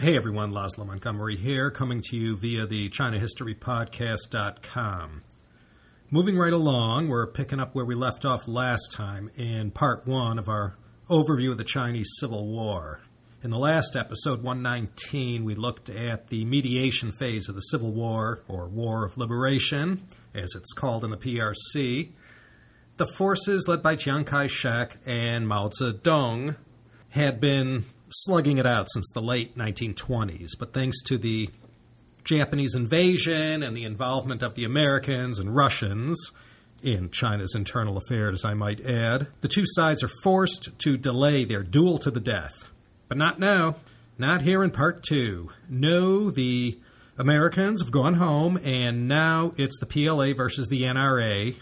Hey everyone, Laszlo Montgomery here, coming to you via the ChinaHistoryPodcast.com. Moving right along, we're picking up where we left off last time in part one of our overview of the Chinese Civil War. In the last episode, 119, we looked at the mediation phase of the Civil War, or War of Liberation, as it's called in the PRC. The forces led by Chiang Kai shek and Mao Zedong had been slugging it out since the late 1920s, but thanks to the Japanese invasion and the involvement of the Americans and Russians in China's internal affairs, I might add, the two sides are forced to delay their duel to the death. But not now. Not here in part two. No, the Americans have gone home, and now it's the PLA versus the NRA,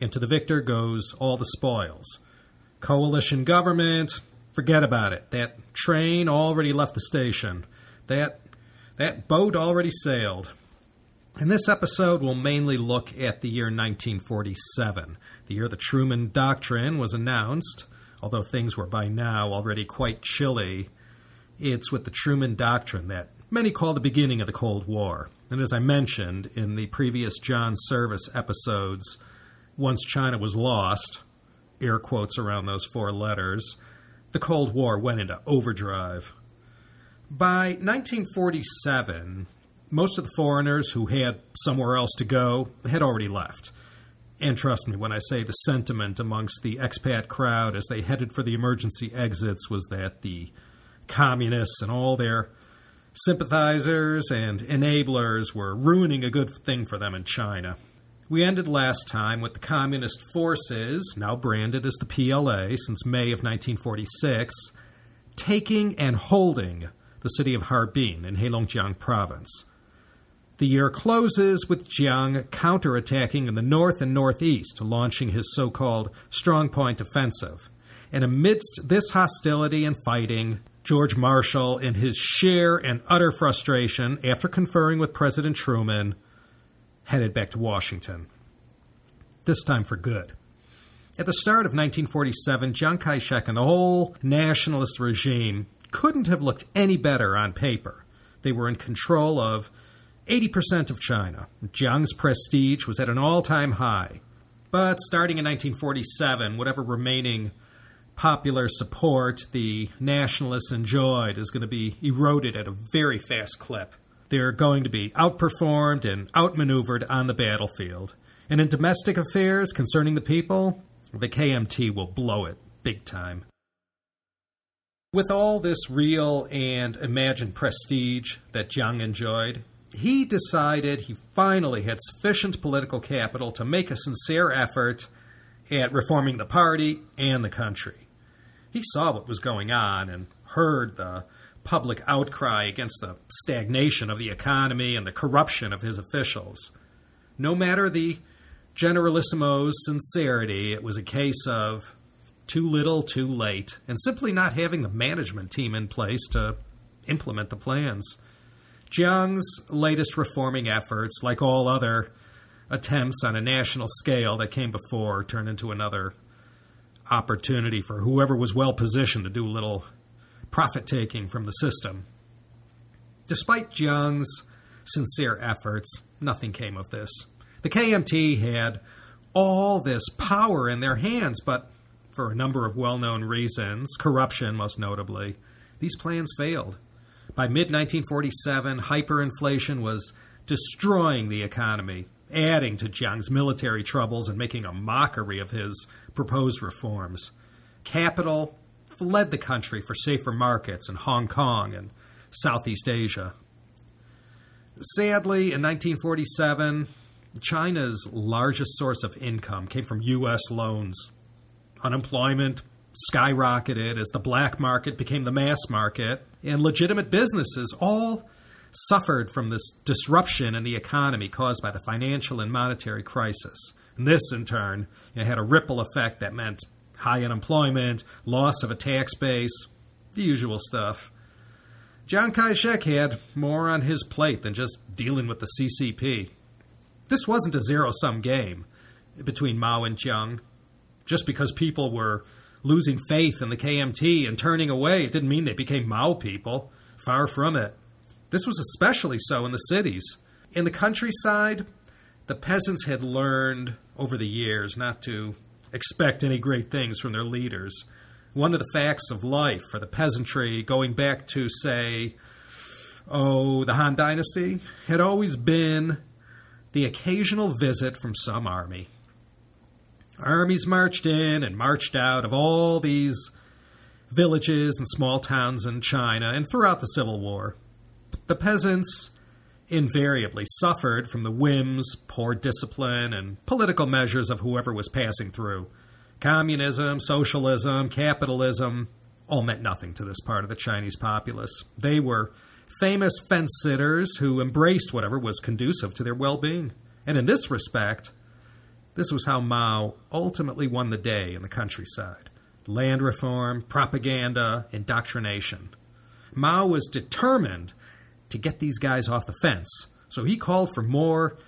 and to the victor goes all the spoils. Coalition government, Forget about it. That train already left the station. That that boat already sailed. In this episode, we'll mainly look at the year 1947, the year the Truman Doctrine was announced, although things were by now already quite chilly. It's with the Truman Doctrine that many call the beginning of the Cold War. And as I mentioned in the previous John Service episodes, once China was lost, air quotes around those four letters, the Cold War went into overdrive. By 1947, most of the foreigners who had somewhere else to go had already left. And trust me when I say the sentiment amongst the expat crowd as they headed for the emergency exits was that the communists and all their sympathizers and enablers were ruining a good thing for them in China. We ended last time with the Communist forces, now branded as the PLA since May of 1946, taking and holding the city of Harbin in Heilongjiang province. The year closes with Jiang counterattacking in the north and northeast, launching his so called strongpoint offensive. And amidst this hostility and fighting, George Marshall, in his sheer and utter frustration after conferring with President Truman, headed back to Washington. This time for good. At the start of 1947, Chiang Kai shek and the whole nationalist regime couldn't have looked any better on paper. They were in control of 80% of China. Jiang's prestige was at an all time high. But starting in 1947, whatever remaining popular support the nationalists enjoyed is going to be eroded at a very fast clip. They're going to be outperformed and outmaneuvered on the battlefield. And in domestic affairs concerning the people, the KMT will blow it big time. With all this real and imagined prestige that Jiang enjoyed, he decided he finally had sufficient political capital to make a sincere effort at reforming the party and the country. He saw what was going on and heard the public outcry against the stagnation of the economy and the corruption of his officials. No matter the Generalissimo's sincerity, it was a case of too little, too late, and simply not having the management team in place to implement the plans. Jiang's latest reforming efforts, like all other attempts on a national scale that came before, turned into another opportunity for whoever was well positioned to do a little profit taking from the system. Despite Jiang's sincere efforts, nothing came of this. The KMT had all this power in their hands, but for a number of well known reasons, corruption most notably, these plans failed. By mid 1947, hyperinflation was destroying the economy, adding to Jiang's military troubles and making a mockery of his proposed reforms. Capital fled the country for safer markets in Hong Kong and Southeast Asia. Sadly, in 1947, China's largest source of income came from U.S. loans. Unemployment skyrocketed as the black market became the mass market, and legitimate businesses all suffered from this disruption in the economy caused by the financial and monetary crisis. And this, in turn, had a ripple effect that meant high unemployment, loss of a tax base, the usual stuff. Chiang Kai shek had more on his plate than just dealing with the CCP. This wasn't a zero sum game between Mao and Chiang. Just because people were losing faith in the KMT and turning away, it didn't mean they became Mao people. Far from it. This was especially so in the cities. In the countryside, the peasants had learned over the years not to expect any great things from their leaders. One of the facts of life for the peasantry, going back to, say, oh, the Han Dynasty, had always been the occasional visit from some army. Armies marched in and marched out of all these villages and small towns in China and throughout the Civil War. The peasants invariably suffered from the whims, poor discipline, and political measures of whoever was passing through. Communism, socialism, capitalism all meant nothing to this part of the Chinese populace. They were famous fence sitters who embraced whatever was conducive to their well being. And in this respect, this was how Mao ultimately won the day in the countryside land reform, propaganda, indoctrination. Mao was determined to get these guys off the fence, so he called for more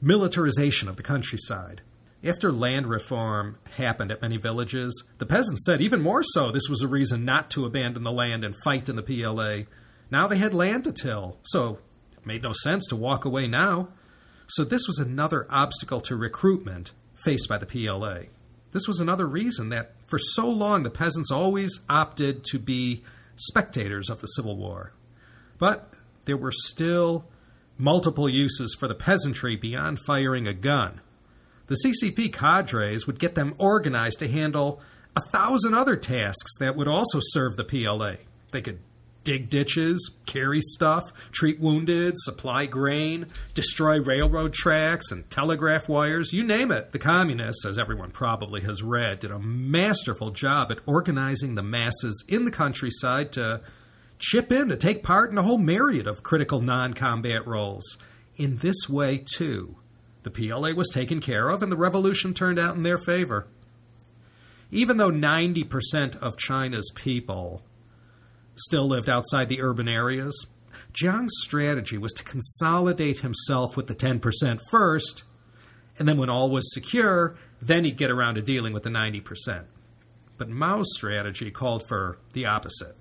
militarization of the countryside. After land reform happened at many villages, the peasants said even more so this was a reason not to abandon the land and fight in the PLA. Now they had land to till, so it made no sense to walk away now. So this was another obstacle to recruitment faced by the PLA. This was another reason that for so long the peasants always opted to be spectators of the Civil War. But there were still multiple uses for the peasantry beyond firing a gun. The CCP cadres would get them organized to handle a thousand other tasks that would also serve the PLA. They could dig ditches, carry stuff, treat wounded, supply grain, destroy railroad tracks and telegraph wires, you name it. The communists, as everyone probably has read, did a masterful job at organizing the masses in the countryside to chip in, to take part in a whole myriad of critical non combat roles. In this way, too, the PLA was taken care of and the revolution turned out in their favor. Even though 90% of China's people still lived outside the urban areas. Jiang's strategy was to consolidate himself with the 10% first, and then when all was secure, then he'd get around to dealing with the 90%. But Mao's strategy called for the opposite.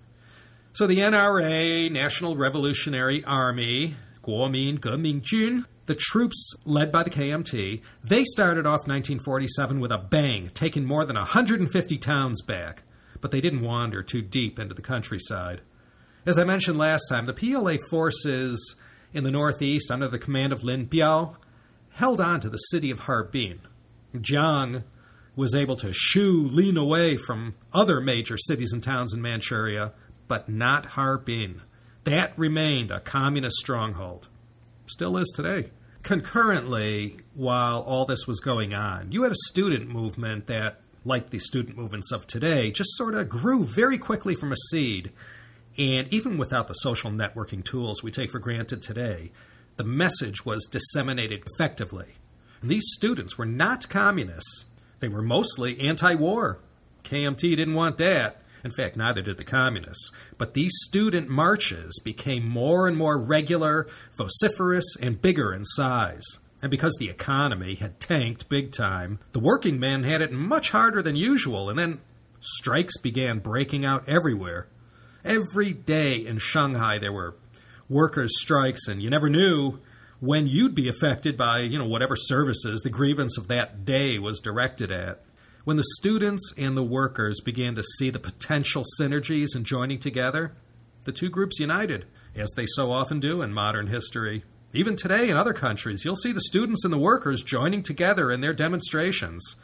So the NRA, National Revolutionary Army, Kuoming Jun, the troops led by the KMT, they started off 1947 with a bang, taking more than 150 towns back but they didn't wander too deep into the countryside. As I mentioned last time, the PLA forces in the northeast under the command of Lin Biao held on to the city of Harbin. Jiang was able to shoo Lin away from other major cities and towns in Manchuria, but not Harbin. That remained a communist stronghold. Still is today. Concurrently, while all this was going on, you had a student movement that like the student movements of today, just sort of grew very quickly from a seed. And even without the social networking tools we take for granted today, the message was disseminated effectively. And these students were not communists, they were mostly anti war. KMT didn't want that. In fact, neither did the communists. But these student marches became more and more regular, vociferous, and bigger in size. And because the economy had tanked big time, the working men had it much harder than usual, and then strikes began breaking out everywhere. Every day in Shanghai there were workers' strikes, and you never knew when you'd be affected by, you know, whatever services the grievance of that day was directed at. When the students and the workers began to see the potential synergies in joining together, the two groups united, as they so often do in modern history. Even today in other countries, you'll see the students and the workers joining together in their demonstrations.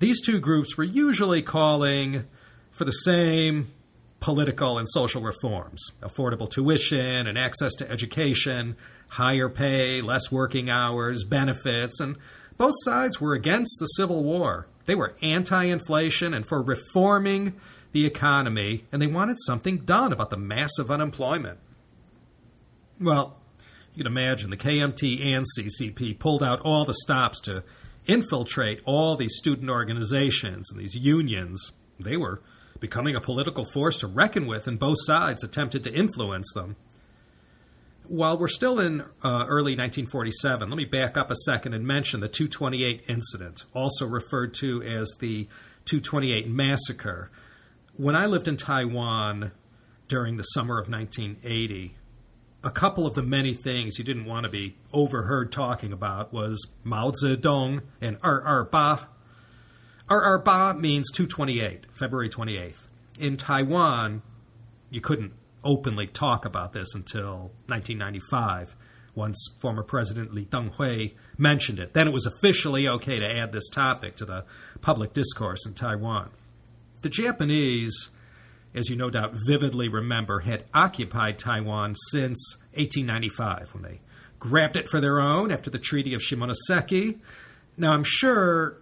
These two groups were usually calling for the same political and social reforms affordable tuition and access to education, higher pay, less working hours, benefits, and both sides were against the Civil War. They were anti inflation and for reforming the economy, and they wanted something done about the massive unemployment. Well, you can imagine the KMT and CCP pulled out all the stops to infiltrate all these student organizations and these unions. They were becoming a political force to reckon with, and both sides attempted to influence them. While we're still in uh, early 1947, let me back up a second and mention the 228 incident, also referred to as the 228 massacre. When I lived in Taiwan, during the summer of 1980. A couple of the many things you didn't want to be overheard talking about was Mao Zedong and R.R. Ba. R.R. Ba means 228, February 28th. In Taiwan, you couldn't openly talk about this until 1995, once former President Lee Teng-hui mentioned it. Then it was officially okay to add this topic to the public discourse in Taiwan. The Japanese, as you no doubt vividly remember, had occupied Taiwan since 1895 when they grabbed it for their own after the Treaty of Shimonoseki. Now, I'm sure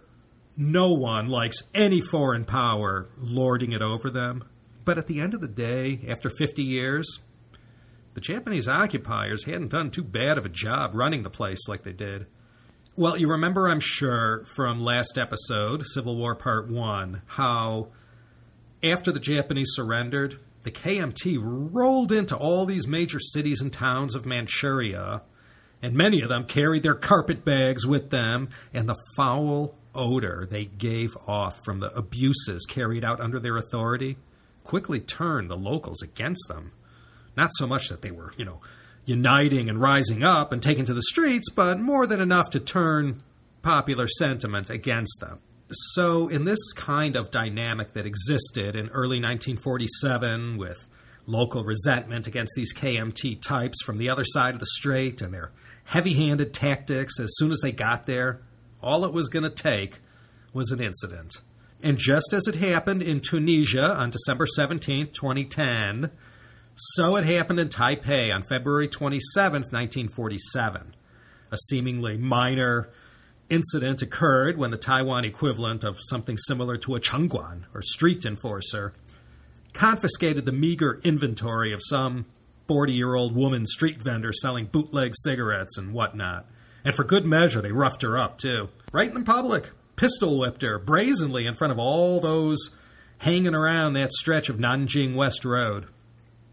no one likes any foreign power lording it over them. But at the end of the day, after 50 years, the Japanese occupiers hadn't done too bad of a job running the place like they did. Well, you remember, I'm sure, from last episode, Civil War Part 1, how after the Japanese surrendered, the KMT rolled into all these major cities and towns of Manchuria, and many of them carried their carpet bags with them, and the foul odor they gave off from the abuses carried out under their authority quickly turned the locals against them. Not so much that they were, you know, uniting and rising up and taking to the streets, but more than enough to turn popular sentiment against them. So, in this kind of dynamic that existed in early 1947 with local resentment against these KMT types from the other side of the strait and their heavy handed tactics as soon as they got there, all it was going to take was an incident. And just as it happened in Tunisia on December 17, 2010, so it happened in Taipei on February 27, 1947. A seemingly minor incident occurred when the Taiwan equivalent of something similar to a chengguan, or street enforcer, confiscated the meager inventory of some 40 year old woman street vendor selling bootleg cigarettes and whatnot. And for good measure, they roughed her up, too. Right in the public pistol whipped her brazenly in front of all those hanging around that stretch of Nanjing West Road.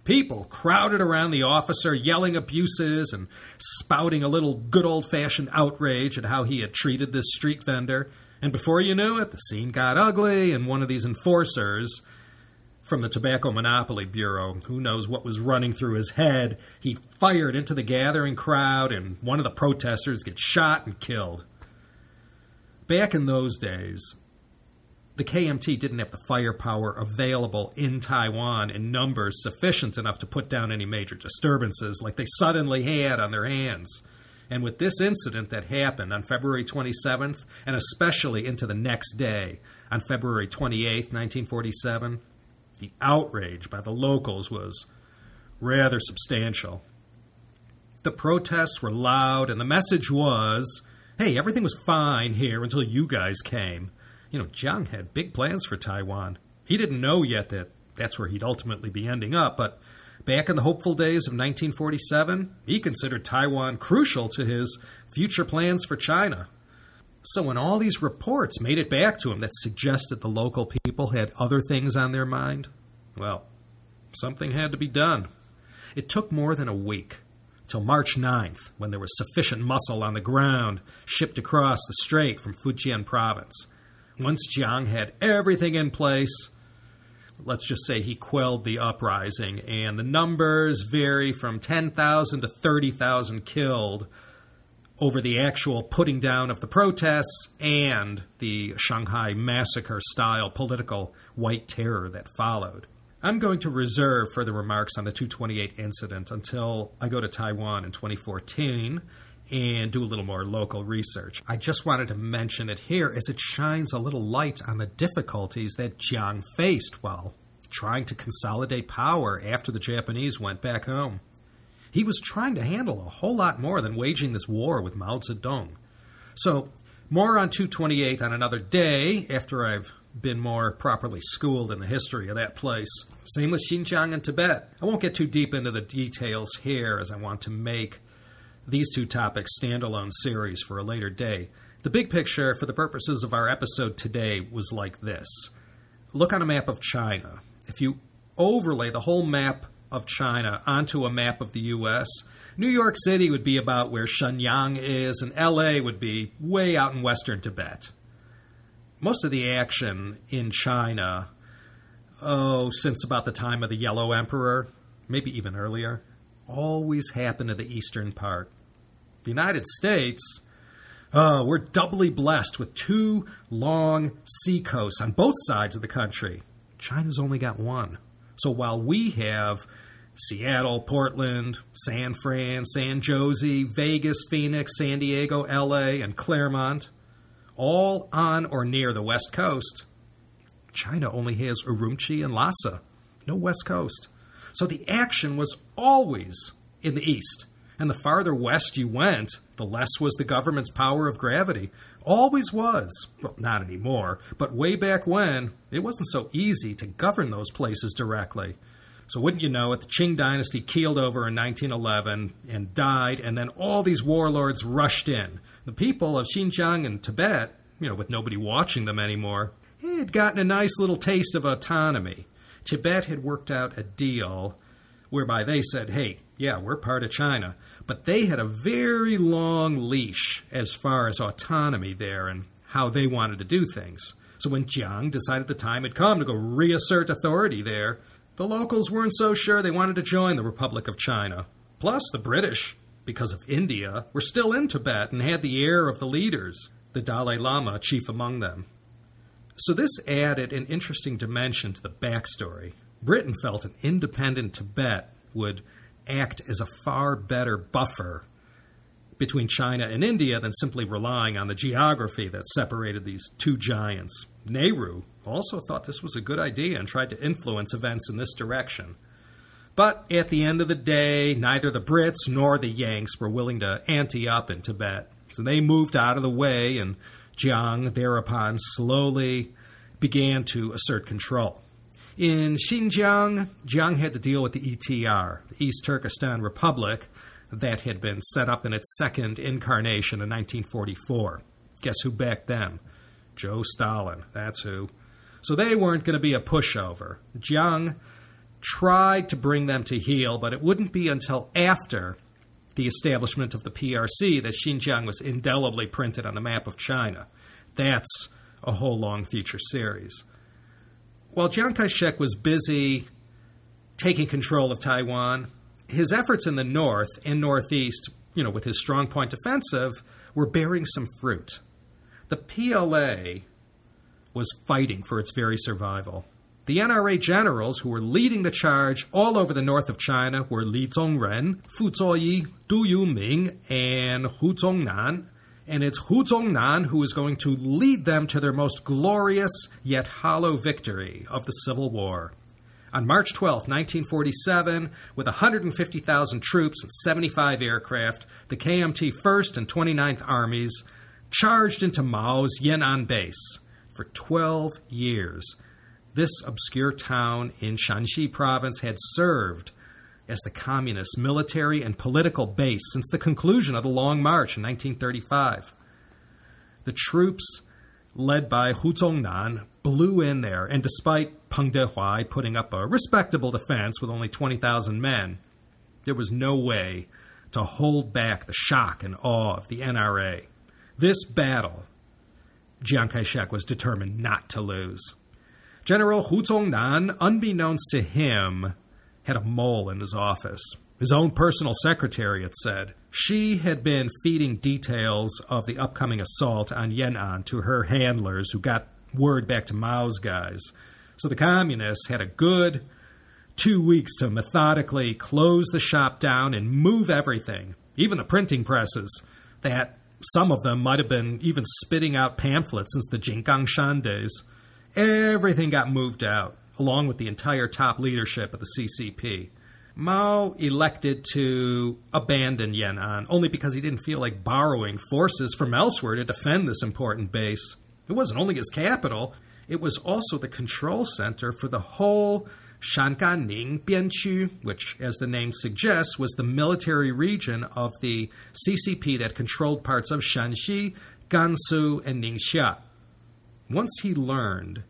People crowded around the officer, yelling abuses and spouting a little good old fashioned outrage at how he had treated this street vendor. And before you knew it, the scene got ugly, and one of these enforcers from the Tobacco Monopoly Bureau, who knows what was running through his head, he fired into the gathering crowd, and one of the protesters gets shot and killed. Back in those days, the KMT didn't have the firepower available in Taiwan in numbers sufficient enough to put down any major disturbances like they suddenly had on their hands. And with this incident that happened on February 27th, and especially into the next day, on February 28th, 1947, the outrage by the locals was rather substantial. The protests were loud, and the message was hey, everything was fine here until you guys came. You know, Jiang had big plans for Taiwan. He didn't know yet that that's where he'd ultimately be ending up, but back in the hopeful days of 1947, he considered Taiwan crucial to his future plans for China. So when all these reports made it back to him that suggested the local people had other things on their mind, well, something had to be done. It took more than a week till March 9th, when there was sufficient muscle on the ground shipped across the strait from Fujian province. Once Jiang had everything in place, let's just say he quelled the uprising, and the numbers vary from 10,000 to 30,000 killed over the actual putting down of the protests and the Shanghai massacre style political white terror that followed. I'm going to reserve further remarks on the 228 incident until I go to Taiwan in 2014 and do a little more local research. I just wanted to mention it here as it shines a little light on the difficulties that Jiang faced while trying to consolidate power after the Japanese went back home. He was trying to handle a whole lot more than waging this war with Mao Zedong. So, more on 228 on another day after I've been more properly schooled in the history of that place. Same with Xinjiang and Tibet. I won't get too deep into the details here as I want to make these two topics standalone series for a later day. The big picture, for the purposes of our episode today, was like this Look on a map of China. If you overlay the whole map of China onto a map of the U.S., New York City would be about where Shenyang is, and LA would be way out in western Tibet most of the action in China oh, since about the time of the Yellow Emperor, maybe even earlier, always happened in the eastern part. The United States, oh, we're doubly blessed with two long seacoasts on both sides of the country. China's only got one. So while we have Seattle, Portland, San Fran, San Jose, Vegas, Phoenix, San Diego, LA, and Claremont, all on or near the West Coast, China only has Urumqi and Lhasa, no West Coast. So the action was always in the East. And the farther west you went, the less was the government's power of gravity. Always was. Well, not anymore, but way back when, it wasn't so easy to govern those places directly. So, wouldn't you know it, the Qing dynasty keeled over in 1911 and died, and then all these warlords rushed in. The people of Xinjiang and Tibet, you know, with nobody watching them anymore, had gotten a nice little taste of autonomy. Tibet had worked out a deal whereby they said, hey, yeah, we're part of China. But they had a very long leash as far as autonomy there and how they wanted to do things. So when Jiang decided the time had come to go reassert authority there, the locals weren't so sure they wanted to join the Republic of China. Plus, the British, because of India, were still in Tibet and had the air of the leaders, the Dalai Lama chief among them. So, this added an interesting dimension to the backstory. Britain felt an independent Tibet would act as a far better buffer between China and India than simply relying on the geography that separated these two giants. Nehru also thought this was a good idea and tried to influence events in this direction. But at the end of the day, neither the Brits nor the Yanks were willing to ante up in Tibet. So they moved out of the way, and Jiang thereupon slowly began to assert control. In Xinjiang, Jiang had to deal with the ETR, the East Turkestan Republic, that had been set up in its second incarnation in 1944. Guess who backed them? Joe Stalin. That's who. So they weren't going to be a pushover. Jiang tried to bring them to heel, but it wouldn't be until after the establishment of the PRC that Xinjiang was indelibly printed on the map of China. That's a whole long future series. While Chiang Kai shek was busy taking control of Taiwan, his efforts in the north and northeast, you know, with his strong point offensive, were bearing some fruit. The PLA was fighting for its very survival. The NRA generals who were leading the charge all over the north of China were Li Zongren, Fu Zuoyi, Du Yuming, and Hu Zongnan. And it's Hu Zongnan who is going to lead them to their most glorious yet hollow victory of the Civil War. On March 12, 1947, with 150,000 troops and 75 aircraft, the KMT 1st and 29th Armies charged into Mao's Yan'an base. For 12 years, this obscure town in Shanxi province had served as the communist military and political base since the conclusion of the Long March in 1935. The troops, led by Hu Zongnan, blew in there, and despite Peng Dehuai putting up a respectable defense with only 20,000 men, there was no way to hold back the shock and awe of the NRA. This battle, Chiang Kai shek was determined not to lose. General Hu Zongnan, unbeknownst to him, had a mole in his office. His own personal secretary, it said. She had been feeding details of the upcoming assault on Yan'an to her handlers, who got word back to Mao's guys. So the communists had a good two weeks to methodically close the shop down and move everything, even the printing presses, that some of them might have been even spitting out pamphlets since the Jinggangshan days. Everything got moved out, along with the entire top leadership of the CCP. Mao elected to abandon Yan'an only because he didn't feel like borrowing forces from elsewhere to defend this important base. It wasn't only his capital, it was also the control center for the whole Shanganning Bianqu, which, as the name suggests, was the military region of the CCP that controlled parts of Shanxi, Gansu, and Ningxia. Once he learned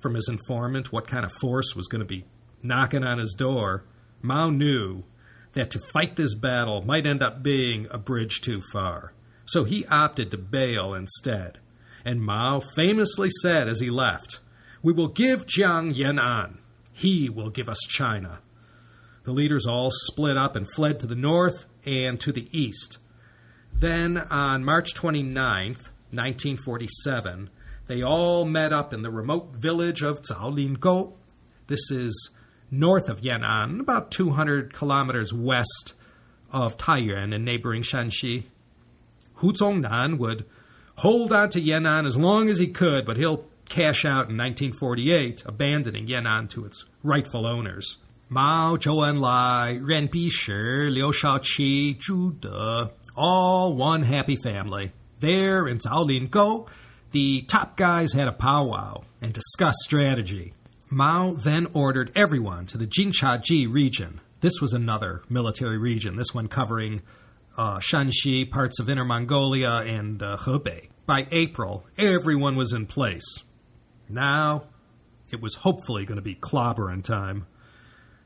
from his informant what kind of force was going to be knocking on his door, Mao knew that to fight this battle might end up being a bridge too far. So he opted to bail instead. And Mao famously said as he left, We will give Jiang Yan'an He will give us China. The leaders all split up and fled to the north and to the east. Then, on March 29th, 1947, they all met up in the remote village of Zaolingkou. This is north of Yan'an, about 200 kilometers west of Taiyuan in neighboring Shanxi. Hu Zongnan would hold on to Yan'an as long as he could, but he'll cash out in 1948, abandoning Yan'an to its rightful owners. Mao, Zhou Enlai, Ren Bishi, Liu Shaoqi, Zhu De, all one happy family. There in Zaolingkou, the top guys had a powwow and discussed strategy. Mao then ordered everyone to the Jinchaji region. This was another military region, this one covering uh, Shanxi, parts of Inner Mongolia, and uh, Hebei. By April, everyone was in place. Now, it was hopefully going to be clobbering time.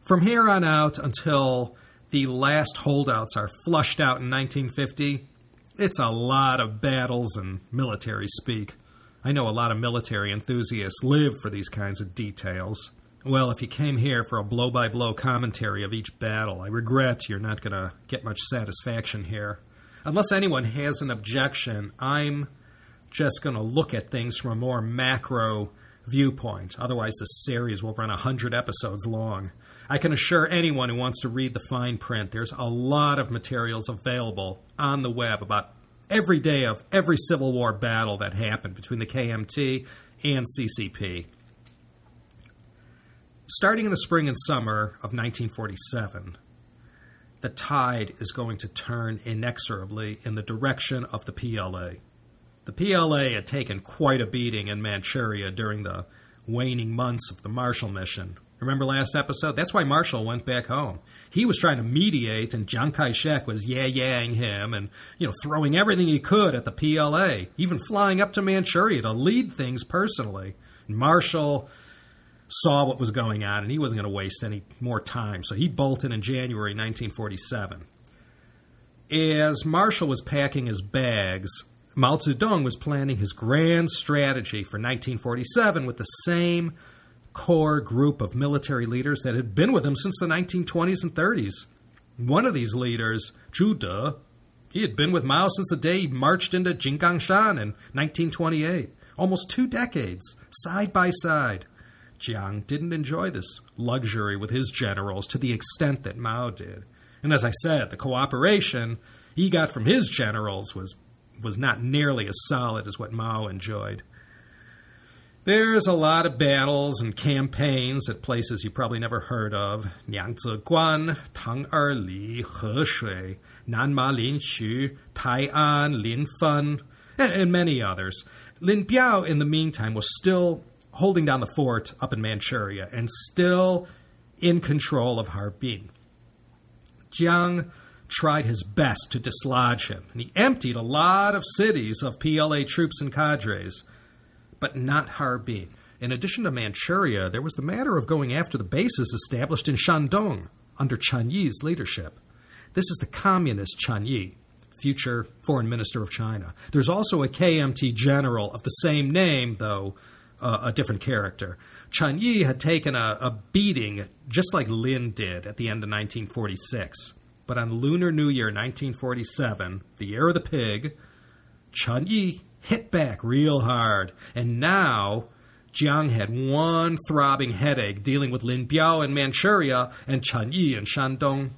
From here on out until the last holdouts are flushed out in 1950, it's a lot of battles and military speak. I know a lot of military enthusiasts live for these kinds of details. Well, if you came here for a blow by blow commentary of each battle, I regret you're not going to get much satisfaction here. Unless anyone has an objection, I'm just going to look at things from a more macro viewpoint. Otherwise, this series will run 100 episodes long. I can assure anyone who wants to read the fine print, there's a lot of materials available on the web about every day of every Civil War battle that happened between the KMT and CCP. Starting in the spring and summer of 1947, the tide is going to turn inexorably in the direction of the PLA. The PLA had taken quite a beating in Manchuria during the waning months of the Marshall Mission, Remember last episode? That's why Marshall went back home. He was trying to mediate, and Chiang Kai shek was yeah yang him and, you know, throwing everything he could at the PLA, even flying up to Manchuria to lead things personally. And Marshall saw what was going on, and he wasn't going to waste any more time, so he bolted in January 1947. As Marshall was packing his bags, Mao Zedong was planning his grand strategy for 1947 with the same core group of military leaders that had been with him since the 1920s and 30s. One of these leaders, De, he had been with Mao since the day he marched into Jinggangshan in 1928, almost two decades, side by side. Jiang didn't enjoy this luxury with his generals to the extent that Mao did. And as I said, the cooperation he got from his generals was, was not nearly as solid as what Mao enjoyed. There's a lot of battles and campaigns at places you probably never heard of Niangzi Guan, Tang Er Li, He Shui, Nanma Lin Xu, Tai'an, Lin Fen, and, and many others. Lin Biao, in the meantime, was still holding down the fort up in Manchuria and still in control of Harbin. Jiang tried his best to dislodge him, and he emptied a lot of cities of PLA troops and cadres but not Harbin. In addition to Manchuria, there was the matter of going after the bases established in Shandong under Chen Yi's leadership. This is the communist Chen Yi, future foreign minister of China. There's also a KMT general of the same name, though uh, a different character. Chen Yi had taken a, a beating just like Lin did at the end of 1946. But on Lunar New Year 1947, the year of the pig, Chen Yi hit back real hard. And now Jiang had one throbbing headache dealing with Lin Biao in Manchuria and Chen Yi in Shandong.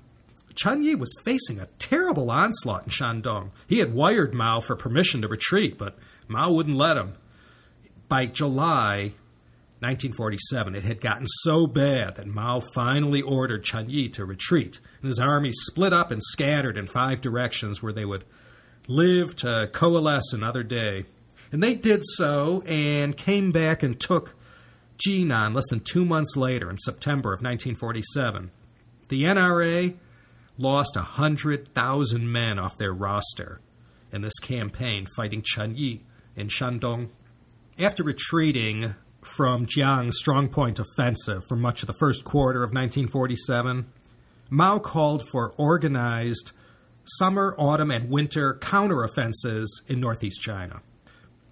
Chen Yi was facing a terrible onslaught in Shandong. He had wired Mao for permission to retreat, but Mao wouldn't let him. By July 1947, it had gotten so bad that Mao finally ordered Chen Yi to retreat, and his army split up and scattered in five directions where they would live to coalesce another day. And they did so and came back and took Jinan less than two months later in September of 1947. The NRA lost 100,000 men off their roster in this campaign fighting Chen Yi in Shandong. After retreating from Jiang's strongpoint offensive for much of the first quarter of 1947, Mao called for organized summer, autumn, and winter counteroffensives in northeast China.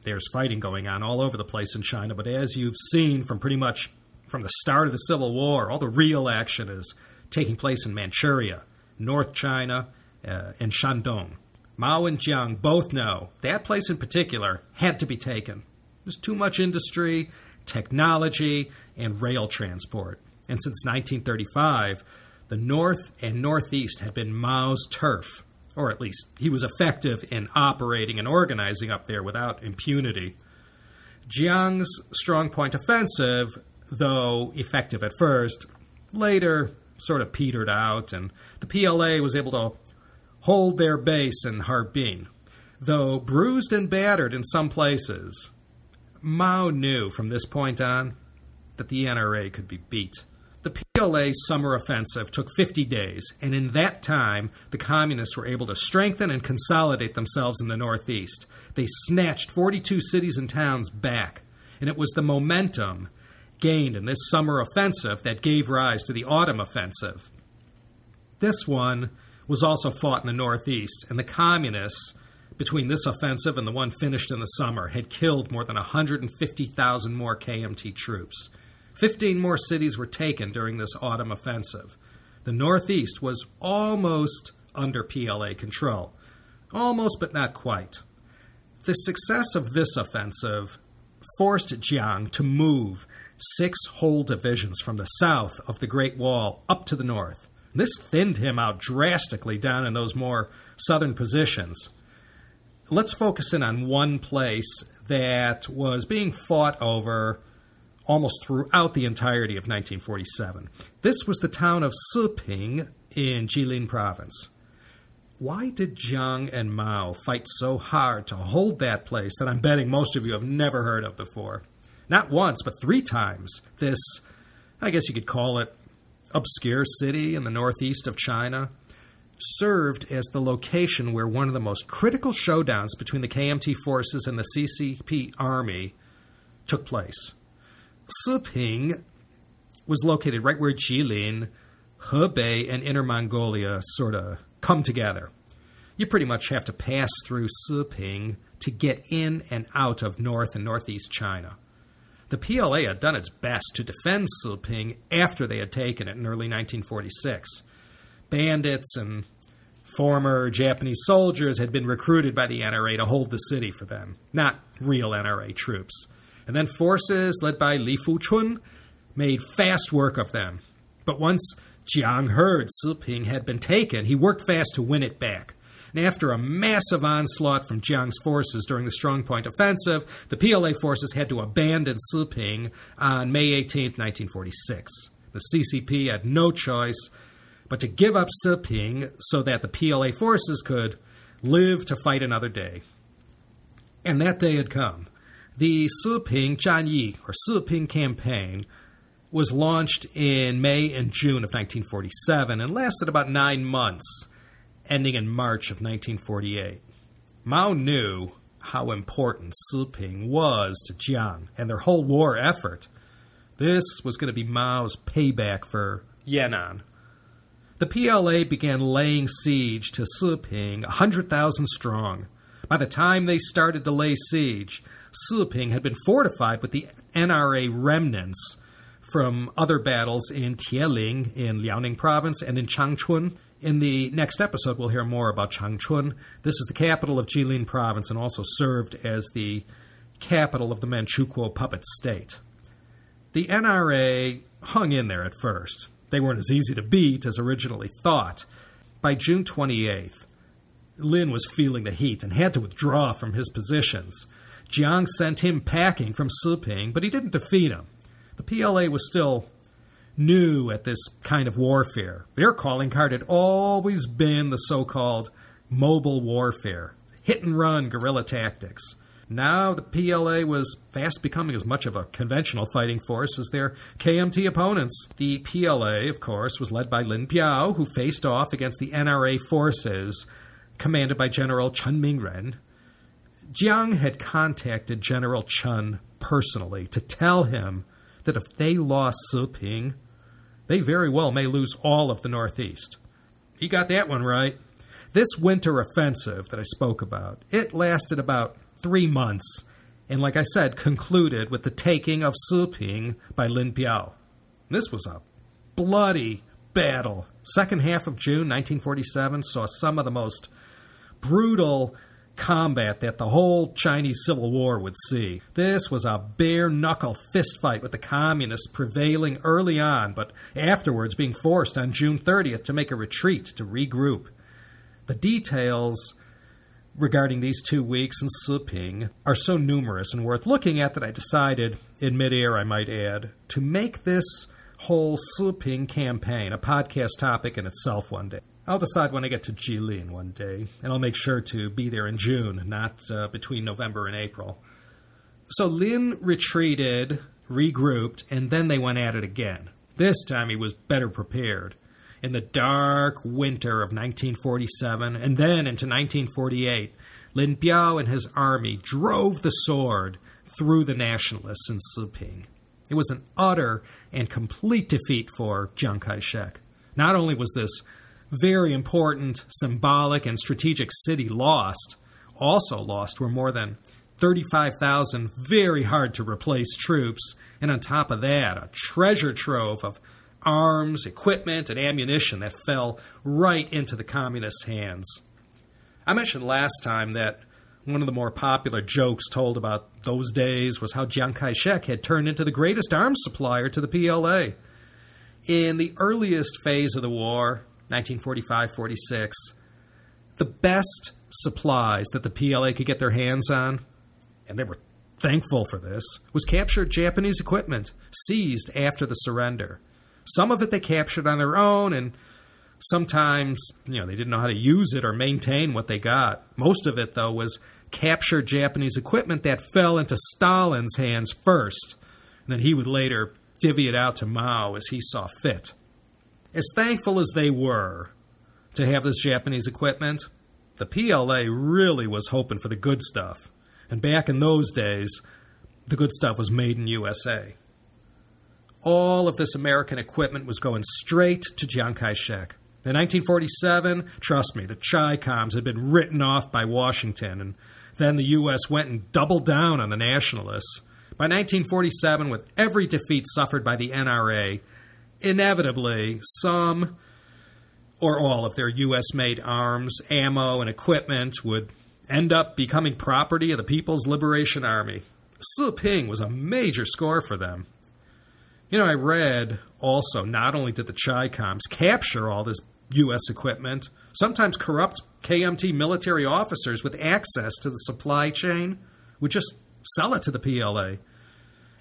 There's fighting going on all over the place in China, but as you've seen from pretty much from the start of the Civil War, all the real action is taking place in Manchuria, North China, uh, and Shandong. Mao and Jiang both know that place in particular had to be taken. There's too much industry, technology, and rail transport. And since 1935, the North and Northeast had been Mao's turf, or at least he was effective in operating and organizing up there without impunity. Jiang's strong point offensive, though effective at first, later sort of petered out, and the PLA was able to hold their base in Harbin. Though bruised and battered in some places, Mao knew from this point on that the NRA could be beat. The PLA summer offensive took 50 days, and in that time, the communists were able to strengthen and consolidate themselves in the Northeast. They snatched 42 cities and towns back, and it was the momentum gained in this summer offensive that gave rise to the autumn offensive. This one was also fought in the Northeast, and the communists, between this offensive and the one finished in the summer, had killed more than 150,000 more KMT troops. Fifteen more cities were taken during this autumn offensive. The Northeast was almost under PLA control. Almost, but not quite. The success of this offensive forced Jiang to move six whole divisions from the south of the Great Wall up to the north. This thinned him out drastically down in those more southern positions. Let's focus in on one place that was being fought over almost throughout the entirety of 1947. This was the town of Siping in Jilin province. Why did Jiang and Mao fight so hard to hold that place that I'm betting most of you have never heard of before? Not once, but three times. This, I guess you could call it, obscure city in the northeast of China served as the location where one of the most critical showdowns between the KMT forces and the CCP army took place. Siping was located right where Jilin, Hebei, and Inner Mongolia sort of come together. You pretty much have to pass through Siping to get in and out of North and Northeast China. The PLA had done its best to defend Siping after they had taken it in early 1946. Bandits and former Japanese soldiers had been recruited by the NRA to hold the city for them, not real NRA troops. And then forces led by Li Fuchun made fast work of them. But once Jiang heard Siping had been taken, he worked fast to win it back. And after a massive onslaught from Jiang's forces during the Strong Point offensive, the PLA forces had to abandon Siping on May 18, 1946. The CCP had no choice but to give up Siping so that the PLA forces could live to fight another day. And that day had come. The Siping Zhanyi, or Siping campaign, was launched in May and June of 1947 and lasted about nine months, ending in March of 1948. Mao knew how important Siping was to Jiang and their whole war effort. This was going to be Mao's payback for Yan'an. The PLA began laying siege to Siping, 100,000 strong. By the time they started to lay siege, Siping had been fortified with the NRA remnants from other battles in Tieling in Liaoning province and in Changchun. In the next episode, we'll hear more about Changchun. This is the capital of Jilin province and also served as the capital of the Manchukuo puppet state. The NRA hung in there at first. They weren't as easy to beat as originally thought. By June 28th, Lin was feeling the heat and had to withdraw from his positions. Jiang sent him packing from Siping, but he didn't defeat him. The PLA was still new at this kind of warfare. Their calling card had always been the so called mobile warfare, hit and run guerrilla tactics. Now the PLA was fast becoming as much of a conventional fighting force as their KMT opponents. The PLA, of course, was led by Lin Biao, who faced off against the NRA forces commanded by General Chen Mingren, Jiang had contacted General Chen personally to tell him that if they lost Siping, they very well may lose all of the Northeast. He got that one right. This winter offensive that I spoke about, it lasted about three months, and like I said, concluded with the taking of Siping by Lin Biao. This was a bloody battle. Second half of June 1947 saw some of the most brutal combat that the whole Chinese Civil War would see. This was a bare knuckle fistfight with the communists prevailing early on, but afterwards being forced on June 30th to make a retreat to regroup. The details regarding these two weeks in Siping are so numerous and worth looking at that I decided, in midair I might add, to make this whole Siping campaign a podcast topic in itself one day. I'll decide when I get to Jilin one day, and I'll make sure to be there in June, not uh, between November and April. So Lin retreated, regrouped, and then they went at it again. This time he was better prepared. In the dark winter of 1947 and then into 1948, Lin Biao and his army drove the sword through the nationalists in Siping. It was an utter and complete defeat for Chiang Kai shek. Not only was this very important symbolic and strategic city lost. Also lost were more than 35,000 very hard to replace troops, and on top of that, a treasure trove of arms, equipment, and ammunition that fell right into the communists' hands. I mentioned last time that one of the more popular jokes told about those days was how Chiang Kai shek had turned into the greatest arms supplier to the PLA. In the earliest phase of the war, 1945 46, the best supplies that the PLA could get their hands on, and they were thankful for this, was captured Japanese equipment seized after the surrender. Some of it they captured on their own, and sometimes, you know, they didn't know how to use it or maintain what they got. Most of it, though, was captured Japanese equipment that fell into Stalin's hands first, and then he would later divvy it out to Mao as he saw fit. As thankful as they were to have this Japanese equipment, the PLA really was hoping for the good stuff. And back in those days, the good stuff was made in USA. All of this American equipment was going straight to Chiang Kai shek. In 1947, trust me, the Chi-Coms had been written off by Washington, and then the U.S. went and doubled down on the nationalists. By 1947, with every defeat suffered by the NRA, inevitably some or all of their U.S. made arms, ammo, and equipment would end up becoming property of the People's Liberation Army. Siping was a major score for them. You know, I read also not only did the Chi-Coms capture all this U.S. equipment, sometimes corrupt KMT military officers with access to the supply chain would just sell it to the PLA.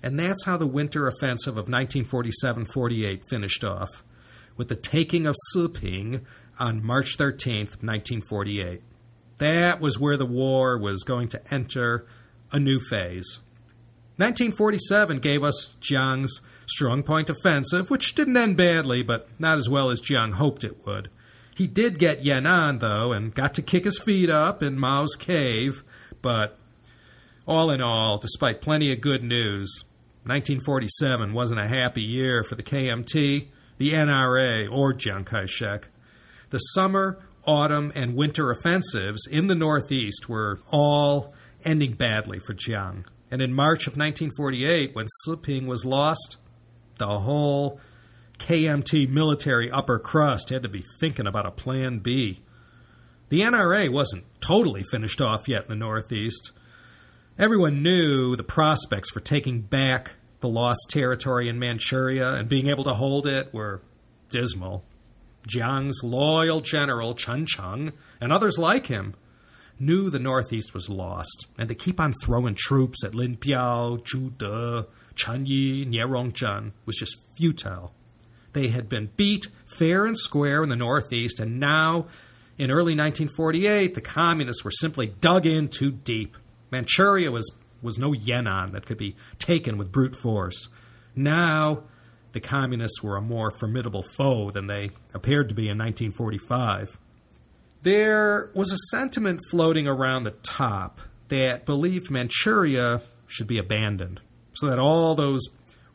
And that's how the winter offensive of 1947 48 finished off, with the taking of Siping on March 13, 1948. That was where the war was going to enter a new phase. 1947 gave us Jiang's Strong Point Offensive, which didn't end badly, but not as well as Jiang hoped it would. He did get Yan'an, though, and got to kick his feet up in Mao's cave, but all in all, despite plenty of good news, 1947 wasn't a happy year for the KMT, the NRA, or Chiang Kai shek. The summer, autumn, and winter offensives in the Northeast were all ending badly for Chiang. And in March of 1948, when Siping was lost, the whole KMT military upper crust had to be thinking about a plan B. The NRA wasn't totally finished off yet in the Northeast. Everyone knew the prospects for taking back the lost territory in Manchuria and being able to hold it were dismal. Chiang's loyal general Chen Cheng and others like him knew the Northeast was lost, and to keep on throwing troops at Lin Biao, Zhu De, Nie Rongzhen was just futile. They had been beat fair and square in the Northeast, and now, in early 1948, the communists were simply dug in too deep. Manchuria was, was no Yan'an that could be taken with brute force. Now, the communists were a more formidable foe than they appeared to be in 1945. There was a sentiment floating around the top that believed Manchuria should be abandoned, so that all those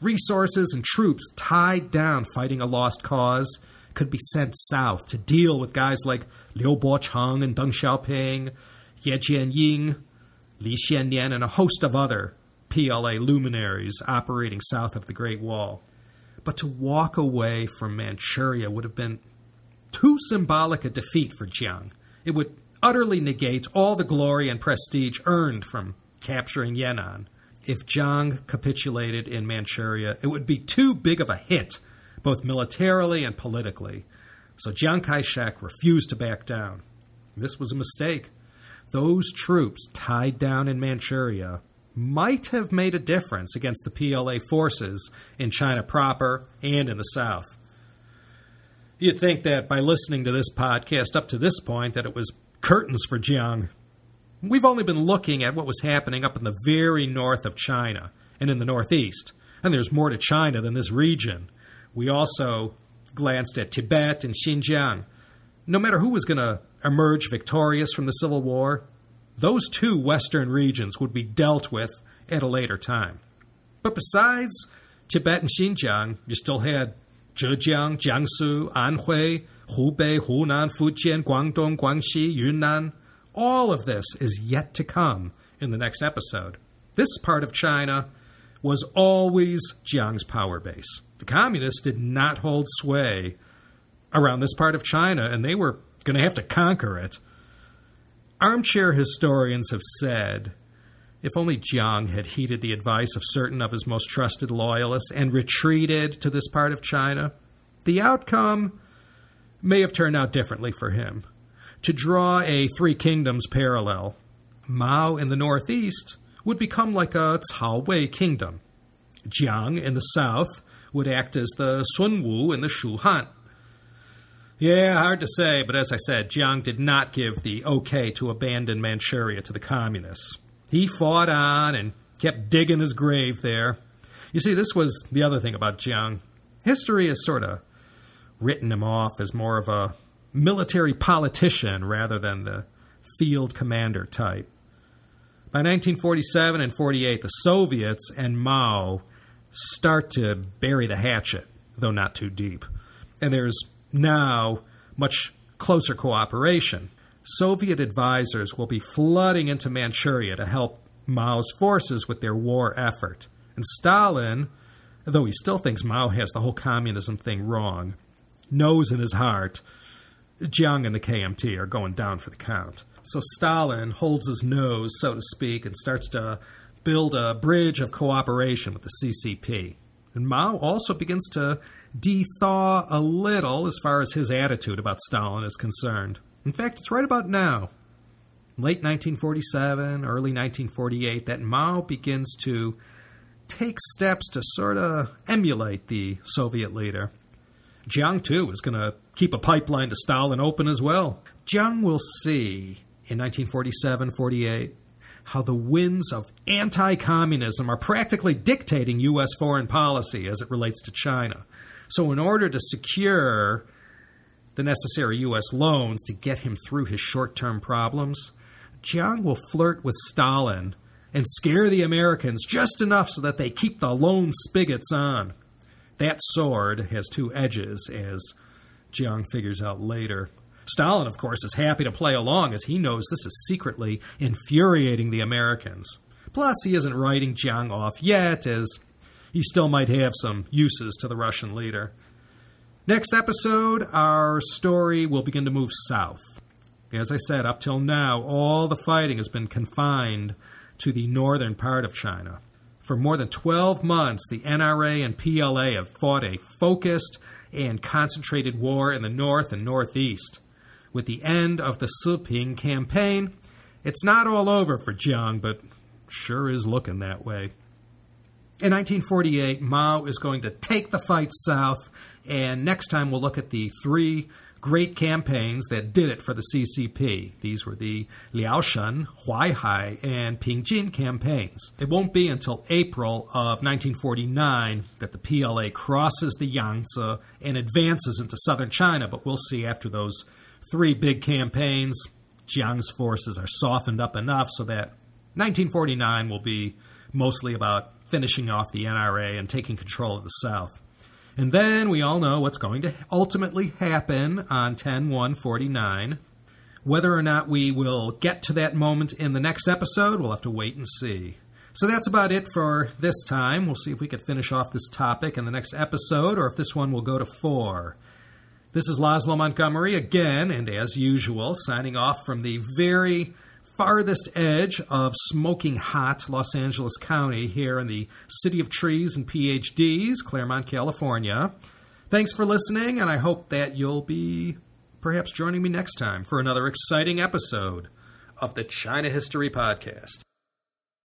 resources and troops tied down fighting a lost cause could be sent south to deal with guys like Liu Bocheng and Deng Xiaoping, Ye Jianying, Li Xiannian, and a host of other PLA luminaries operating south of the Great Wall. But to walk away from Manchuria would have been too symbolic a defeat for Jiang. It would utterly negate all the glory and prestige earned from capturing Yan'an. If Jiang capitulated in Manchuria, it would be too big of a hit, both militarily and politically. So Jiang Kai shek refused to back down. This was a mistake. Those troops tied down in Manchuria might have made a difference against the PLA forces in China proper and in the South. You'd think that by listening to this podcast up to this point that it was curtains for Jiang. We've only been looking at what was happening up in the very north of China and in the northeast, and there's more to China than this region. We also glanced at Tibet and Xinjiang. No matter who was going to emerge victorious from the Civil War, those two western regions would be dealt with at a later time. But besides Tibet and Xinjiang, you still had Zhejiang, Jiangsu, Anhui, Hubei, Hunan, Fujian, Guangdong, Guangxi, Yunnan. All of this is yet to come in the next episode. This part of China was always Jiang's power base. The communists did not hold sway around this part of China, and they were going to have to conquer it. Armchair historians have said if only Jiang had heeded the advice of certain of his most trusted loyalists and retreated to this part of China, the outcome may have turned out differently for him. To draw a Three Kingdoms parallel, Mao in the northeast would become like a Cao Wei kingdom. Jiang in the south would act as the Sun Wu in the Shu Han. Yeah, hard to say, but as I said, Jiang did not give the okay to abandon Manchuria to the communists. He fought on and kept digging his grave there. You see, this was the other thing about Jiang. History has sort of written him off as more of a military politician rather than the field commander type. By 1947 and 48, the Soviets and Mao start to bury the hatchet, though not too deep. And there's now much closer cooperation. Soviet advisors will be flooding into Manchuria to help Mao's forces with their war effort. And Stalin, though he still thinks Mao has the whole communism thing wrong, knows in his heart Jiang and the KMT are going down for the count. So Stalin holds his nose, so to speak, and starts to build a bridge of cooperation with the CCP. And Mao also begins to de-thaw a little as far as his attitude about Stalin is concerned. In fact, it's right about now, late 1947, early 1948, that Mao begins to take steps to sort of emulate the Soviet leader. Jiang, too, is going to keep a pipeline to Stalin open as well. Jiang will see in 1947 48 how the winds of anti communism are practically dictating U.S. foreign policy as it relates to China. So, in order to secure the necessary U.S. loans to get him through his short term problems, Jiang will flirt with Stalin and scare the Americans just enough so that they keep the loan spigots on. That sword has two edges, as Jiang figures out later. Stalin, of course, is happy to play along as he knows this is secretly infuriating the Americans. Plus, he isn't writing Jiang off yet, as he still might have some uses to the Russian leader. Next episode, our story will begin to move south. As I said, up till now, all the fighting has been confined to the northern part of China. For more than 12 months, the NRA and PLA have fought a focused and concentrated war in the north and northeast. With the end of the Siping campaign, it's not all over for Jiang, but sure is looking that way. In 1948, Mao is going to take the fight south, and next time we'll look at the three great campaigns that did it for the CCP. These were the Liaoshen, Huaihai, and Pingjin campaigns. It won't be until April of 1949 that the PLA crosses the Yangtze and advances into southern China, but we'll see after those three big campaigns, Jiang's forces are softened up enough so that 1949 will be mostly about finishing off the NRA and taking control of the South. And then we all know what's going to ultimately happen on 10 1 49. Whether or not we will get to that moment in the next episode, we'll have to wait and see. So that's about it for this time. We'll see if we can finish off this topic in the next episode or if this one will go to four. This is Laszlo Montgomery again, and as usual, signing off from the very farthest edge of smoking hot Los Angeles County here in the City of Trees and PhDs, Claremont, California. Thanks for listening, and I hope that you'll be perhaps joining me next time for another exciting episode of the China History Podcast.